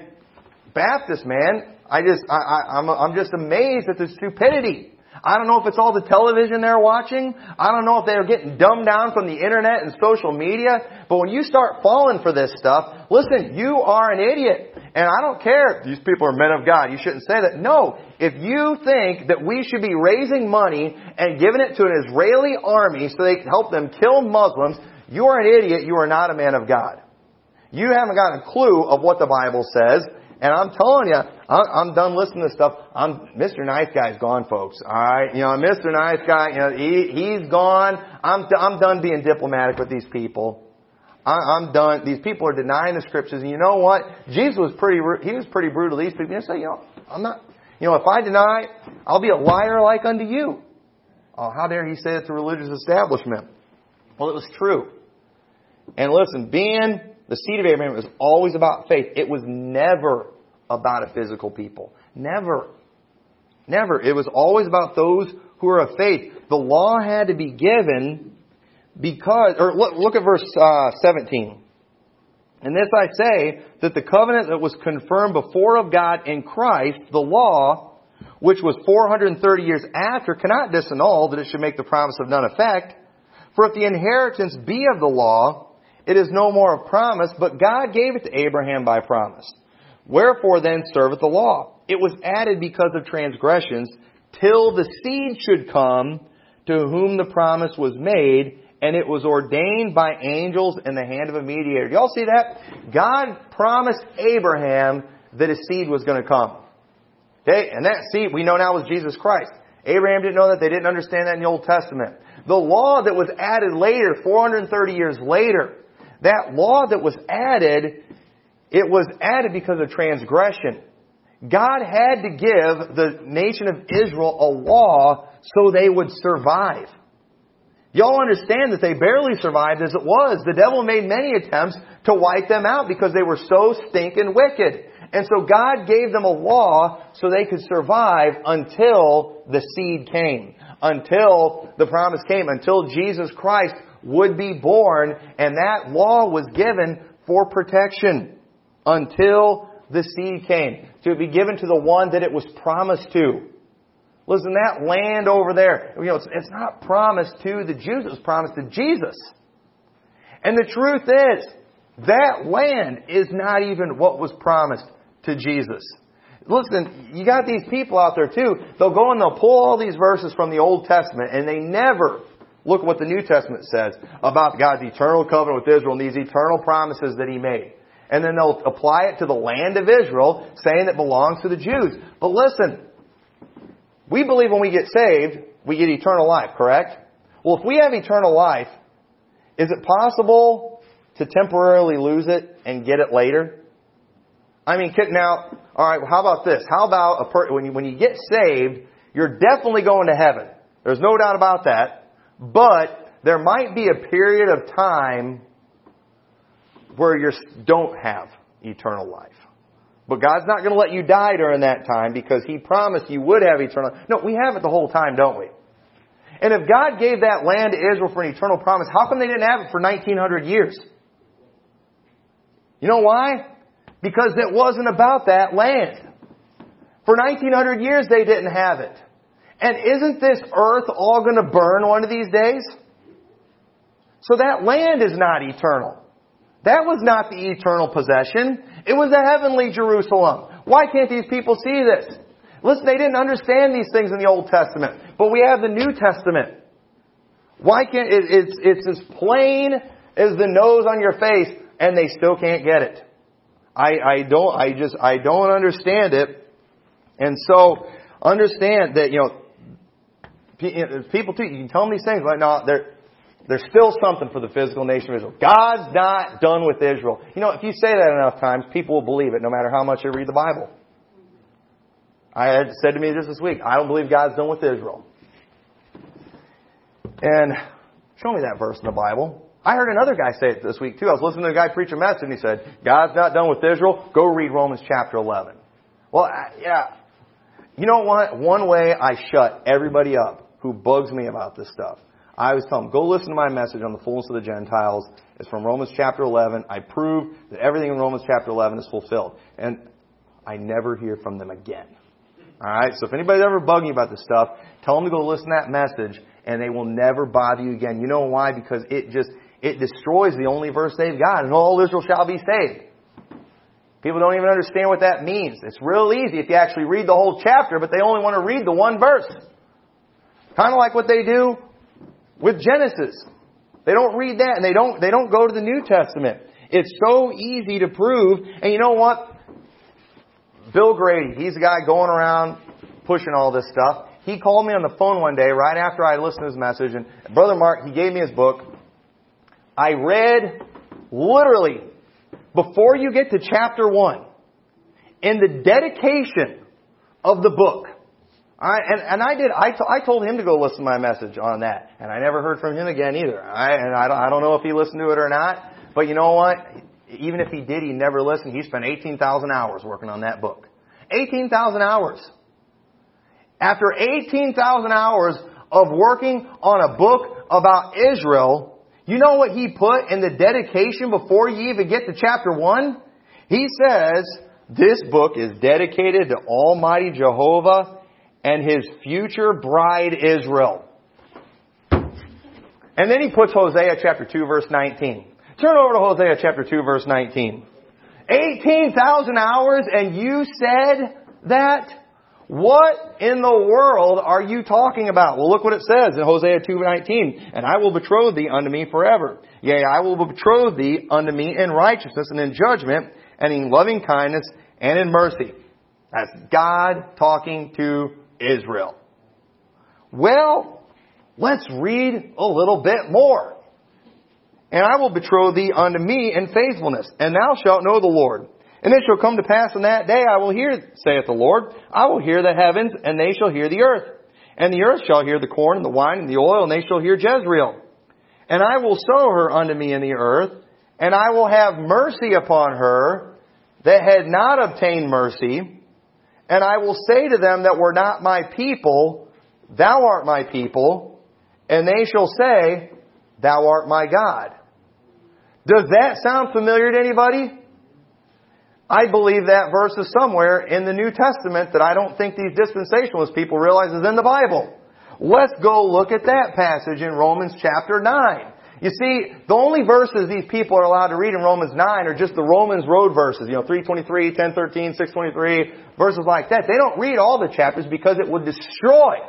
Baptist man, I just, I, I, I'm, I'm just amazed at the stupidity. I don't know if it's all the television they're watching. I don't know if they're getting dumbed down from the internet and social media. But when you start falling for this stuff, listen, you are an idiot. And I don't care if these people are men of God. You shouldn't say that. No. If you think that we should be raising money and giving it to an Israeli army so they can help them kill Muslims, you are an idiot. You are not a man of God. You haven't got a clue of what the Bible says. And I'm telling you, I'm done listening to stuff. I'm, Mr. Nice Guy's gone, folks. Alright? You know, Mr. Nice Guy, you know, he, he's gone. I'm, I'm done being diplomatic with these people. I'm done. These people are denying the scriptures. And you know what? Jesus was pretty, he was pretty brutal these people. You know, you know, I'm not, you know, if I deny, I'll be a liar like unto you. Oh, how dare he say it to religious establishment? Well, it was true. And listen, being the seed of Abraham was always about faith. It was never about a physical people. Never. Never. It was always about those who are of faith. The law had to be given because, or look, look at verse uh, 17. And this I say, that the covenant that was confirmed before of God in Christ, the law, which was 430 years after, cannot disannul that it should make the promise of none effect. For if the inheritance be of the law, it is no more of promise, but God gave it to Abraham by promise. Wherefore then serveth the law? It was added because of transgressions, till the seed should come to whom the promise was made, and it was ordained by angels in the hand of a mediator. Y'all see that? God promised Abraham that his seed was going to come. Okay? And that seed we know now was Jesus Christ. Abraham didn't know that. They didn't understand that in the Old Testament. The law that was added later, 430 years later, that law that was added, it was added because of transgression. God had to give the nation of Israel a law so they would survive. Y'all understand that they barely survived as it was. The devil made many attempts to wipe them out because they were so stinking wicked. And so God gave them a law so they could survive until the seed came. Until the promise came. Until Jesus Christ would be born, and that law was given for protection until the seed came, to be given to the one that it was promised to. Listen, that land over there, you know, it's, it's not promised to the Jews, it was promised to Jesus. And the truth is, that land is not even what was promised to Jesus. Listen, you got these people out there too. They'll go and they'll pull all these verses from the Old Testament and they never Look what the New Testament says about God's eternal covenant with Israel and these eternal promises that He made. And then they'll apply it to the land of Israel, saying it belongs to the Jews. But listen, we believe when we get saved, we get eternal life, correct? Well, if we have eternal life, is it possible to temporarily lose it and get it later? I mean, now, alright, how about this? How about a per- when you, when you get saved, you're definitely going to heaven. There's no doubt about that. But there might be a period of time where you don't have eternal life. But God's not going to let you die during that time because He promised you would have eternal life. No, we have it the whole time, don't we? And if God gave that land to Israel for an eternal promise, how come they didn't have it for 1900 years? You know why? Because it wasn't about that land. For 1900 years they didn't have it. And isn't this earth all going to burn one of these days? So that land is not eternal. That was not the eternal possession. It was the heavenly Jerusalem. Why can't these people see this? Listen, they didn't understand these things in the Old Testament, but we have the New Testament. Why can't, it, it's, it's as plain as the nose on your face, and they still can't get it. I, I don't, I just, I don't understand it. And so, understand that, you know, People too, you can tell them these things, like, no, there, there's still something for the physical nation of Israel. God's not done with Israel. You know, if you say that enough times, people will believe it no matter how much they read the Bible. I had said to me just this week, I don't believe God's done with Israel. And show me that verse in the Bible. I heard another guy say it this week too. I was listening to a guy preach a message and he said, God's not done with Israel. Go read Romans chapter 11. Well, I, yeah. You know what? One way I shut everybody up who bugs me about this stuff. I always tell them, go listen to my message on the fullness of the Gentiles. It's from Romans chapter 11. I prove that everything in Romans chapter 11 is fulfilled. And I never hear from them again. Alright? So if anybody's ever bugging you about this stuff, tell them to go listen to that message and they will never bother you again. You know why? Because it just, it destroys the only verse they've got, and all Israel shall be saved. People don't even understand what that means. It's real easy if you actually read the whole chapter, but they only want to read the one verse. Kind of like what they do with Genesis. They don't read that and they don't, they don't go to the New Testament. It's so easy to prove. And you know what? Bill Grady, he's the guy going around pushing all this stuff. He called me on the phone one day right after I listened to his message and Brother Mark, he gave me his book. I read literally before you get to chapter one in the dedication of the book. I, and, and I did, I, t- I told him to go listen to my message on that. And I never heard from him again either. I, and I don't, I don't know if he listened to it or not. But you know what? Even if he did, he never listened. He spent 18,000 hours working on that book. 18,000 hours. After 18,000 hours of working on a book about Israel, you know what he put in the dedication before you even get to chapter 1? He says, this book is dedicated to Almighty Jehovah and His future bride Israel. And then he puts Hosea chapter 2 verse 19. Turn over to Hosea chapter 2 verse 19. 18,000 hours and you said that? What in the world are you talking about? Well, look what it says in Hosea 2:19. And I will betroth thee unto me forever. Yea, I will betroth thee unto me in righteousness and in judgment and in loving kindness and in mercy. That's God talking to Israel. Well, let's read a little bit more. And I will betroth thee unto me in faithfulness, and thou shalt know the Lord. And it shall come to pass in that day I will hear, saith the Lord, I will hear the heavens, and they shall hear the earth. And the earth shall hear the corn, and the wine, and the oil, and they shall hear Jezreel. And I will sow her unto me in the earth, and I will have mercy upon her that had not obtained mercy. And I will say to them that were not my people, Thou art my people. And they shall say, Thou art my God. Does that sound familiar to anybody? I believe that verse is somewhere in the New Testament that I don't think these dispensationalist people realize is in the Bible. Let's go look at that passage in Romans chapter 9. You see, the only verses these people are allowed to read in Romans 9 are just the Romans road verses, you know, 323, 1013, 623, verses like that. They don't read all the chapters because it would destroy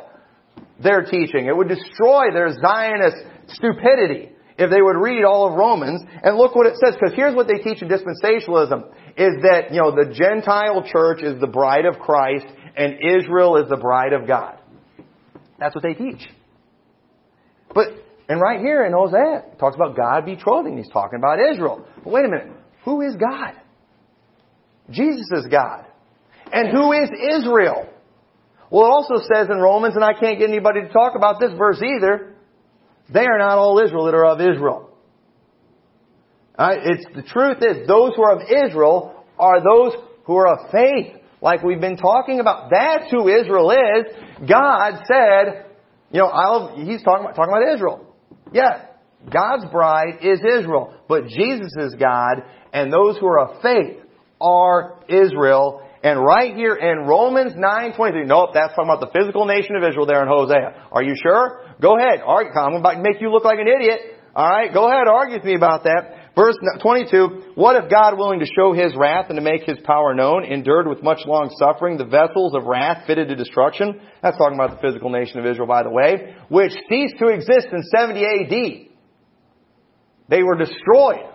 their teaching. It would destroy their Zionist stupidity if they would read all of Romans. And look what it says, because here's what they teach in dispensationalism is that, you know, the Gentile church is the bride of Christ and Israel is the bride of God. That's what they teach. But, and right here in Hosea, it talks about God betrothing. He's talking about Israel. But wait a minute. Who is God? Jesus is God. And who is Israel? Well, it also says in Romans, and I can't get anybody to talk about this verse either, they are not all Israel that are of Israel. Uh, it's the truth is those who are of Israel are those who are of faith, like we've been talking about. That's who Israel is. God said, you know, I'll, he's talking about, talking about Israel. Yeah, God's bride is Israel, but Jesus is God, and those who are of faith are Israel. And right here in Romans 9:23, nope, that's talking about the physical nation of Israel there in Hosea. Are you sure? Go ahead. Argue. I'm about to make you look like an idiot. All right, go ahead, argue with me about that. Verse 22, what if God, willing to show His wrath and to make His power known, endured with much long suffering the vessels of wrath fitted to destruction? That's talking about the physical nation of Israel, by the way, which ceased to exist in 70 AD. They were destroyed.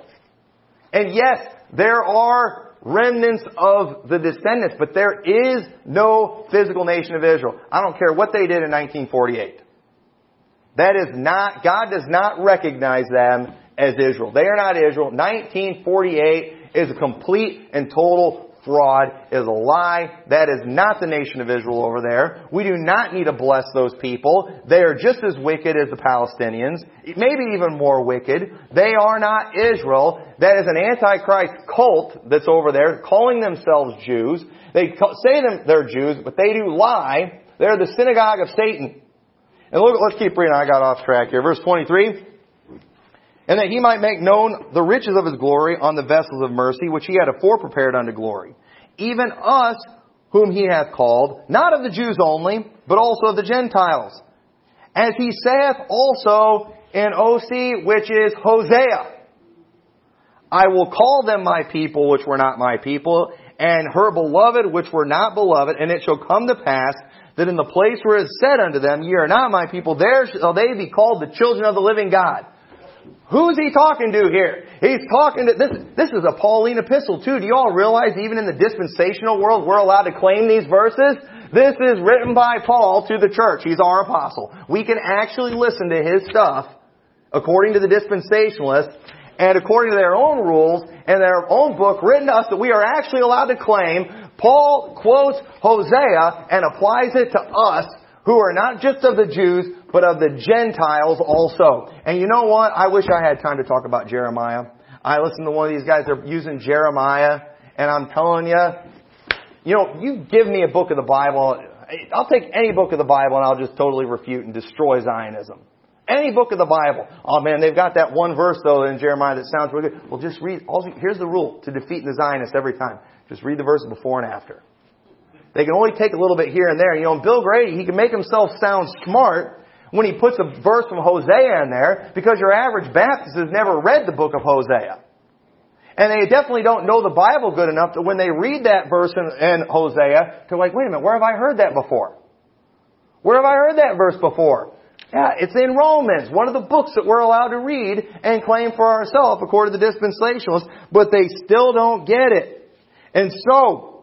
And yes, there are remnants of the descendants, but there is no physical nation of Israel. I don't care what they did in 1948. That is not, God does not recognize them as Israel. They are not Israel. 1948 is a complete and total fraud, is a lie. That is not the nation of Israel over there. We do not need to bless those people. They are just as wicked as the Palestinians, maybe even more wicked. They are not Israel. That is an antichrist cult that's over there calling themselves Jews. They say them they're Jews, but they do lie. They're the synagogue of Satan. And look, let's keep reading. I got off track here. Verse 23 and that he might make known the riches of his glory on the vessels of mercy, which he had afore prepared unto glory. Even us, whom he hath called, not of the Jews only, but also of the Gentiles. As he saith also in Osee, which is Hosea, I will call them my people, which were not my people, and her beloved, which were not beloved, and it shall come to pass that in the place where it is said unto them, Ye are not my people, there shall they be called the children of the living God. Who's he talking to here? He's talking to, this, this is a Pauline epistle too. Do you all realize even in the dispensational world we're allowed to claim these verses? This is written by Paul to the church. He's our apostle. We can actually listen to his stuff according to the dispensationalists and according to their own rules and their own book written to us that we are actually allowed to claim. Paul quotes Hosea and applies it to us who are not just of the Jews, but of the Gentiles also. And you know what? I wish I had time to talk about Jeremiah. I listened to one of these guys, they're using Jeremiah, and I'm telling you, you know, you give me a book of the Bible, I'll take any book of the Bible and I'll just totally refute and destroy Zionism. Any book of the Bible. Oh man, they've got that one verse though in Jeremiah that sounds really good. Well just read, Also, here's the rule to defeat the Zionists every time. Just read the verse before and after. They can only take a little bit here and there. You know, Bill Grady, he can make himself sound smart, when he puts a verse from Hosea in there because your average Baptist has never read the book of Hosea. And they definitely don't know the Bible good enough that when they read that verse in, in Hosea, they're like, wait a minute, where have I heard that before? Where have I heard that verse before? Yeah, it's in Romans, one of the books that we're allowed to read and claim for ourselves according to the dispensationalists, but they still don't get it. And so,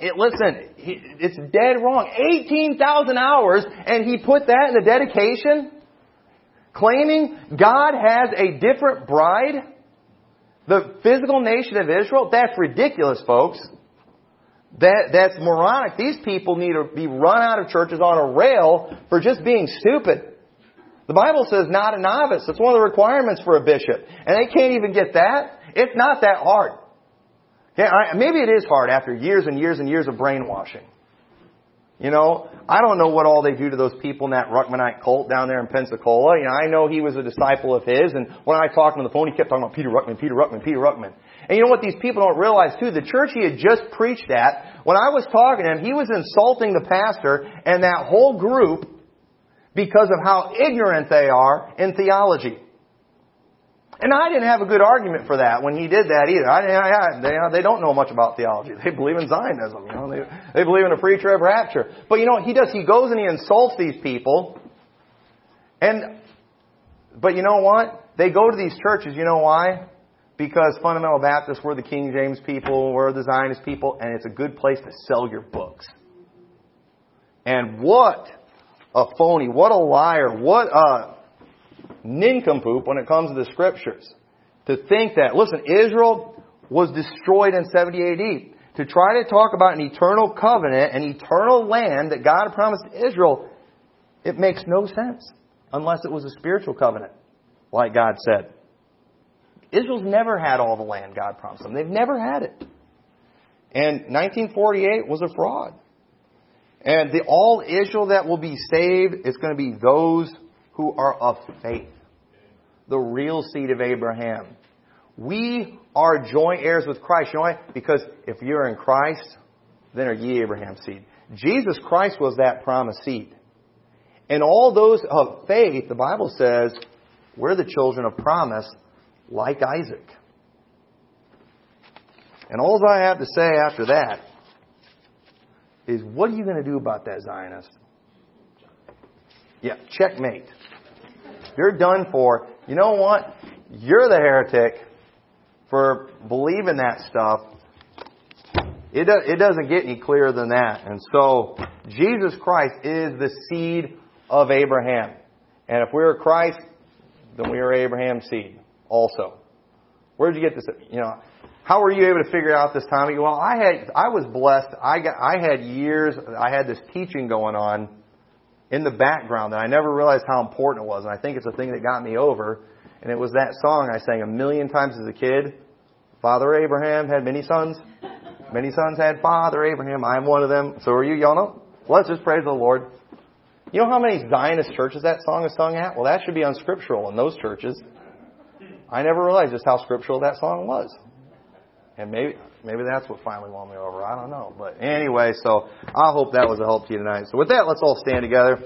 it, listen, he, it's dead wrong. 18,000 hours, and he put that in the dedication? Claiming God has a different bride? The physical nation of Israel? That's ridiculous, folks. That, that's moronic. These people need to be run out of churches on a rail for just being stupid. The Bible says not a novice. That's one of the requirements for a bishop. And they can't even get that. It's not that hard. Yeah, I, maybe it is hard after years and years and years of brainwashing. You know, I don't know what all they do to those people in that Ruckmanite cult down there in Pensacola. You know, I know he was a disciple of his, and when I talked on the phone, he kept talking about Peter Ruckman, Peter Ruckman, Peter Ruckman. And you know what these people don't realize too? The church he had just preached at, when I was talking to him, he was insulting the pastor and that whole group because of how ignorant they are in theology. And I didn't have a good argument for that when he did that either. I, I, they, uh, they don't know much about theology. They believe in Zionism. You know, they, they believe in a pre-trib rapture. But you know what he does? He goes and he insults these people. And, but you know what? They go to these churches. You know why? Because fundamental Baptists, we're the King James people, we're the Zionist people, and it's a good place to sell your books. And what a phony, what a liar, what a nincompoop when it comes to the scriptures. To think that, listen, Israel was destroyed in 70 AD. To try to talk about an eternal covenant, an eternal land that God promised Israel, it makes no sense unless it was a spiritual covenant, like God said. Israel's never had all the land God promised them. They've never had it. And 1948 was a fraud. And the all Israel that will be saved is going to be those who are of faith the real seed of Abraham. We are joint heirs with Christ. You know why? Because if you're in Christ, then are ye Abraham's seed. Jesus Christ was that promised seed. And all those of faith, the Bible says, we're the children of promise, like Isaac. And all I have to say after that is, what are you going to do about that Zionist? Yeah, checkmate. You're done for. You know what? You're the heretic for believing that stuff. It, do, it doesn't get any clearer than that. And so, Jesus Christ is the seed of Abraham. And if we're Christ, then we are Abraham's seed also. Where did you get this? You know, how were you able to figure out this, Tommy? Well, I had, I was blessed. I got, I had years, I had this teaching going on in the background that I never realized how important it was. And I think it's a thing that got me over. And it was that song I sang a million times as a kid. Father Abraham had many sons. Many sons had Father Abraham. I'm one of them. So are you. Y'all know? Let's just praise the Lord. You know how many Zionist churches that song is sung at? Well, that should be unscriptural in those churches. I never realized just how scriptural that song was. And maybe maybe that's what finally won me over. I don't know. But anyway, so I hope that was a help to you tonight. So with that, let's all stand together.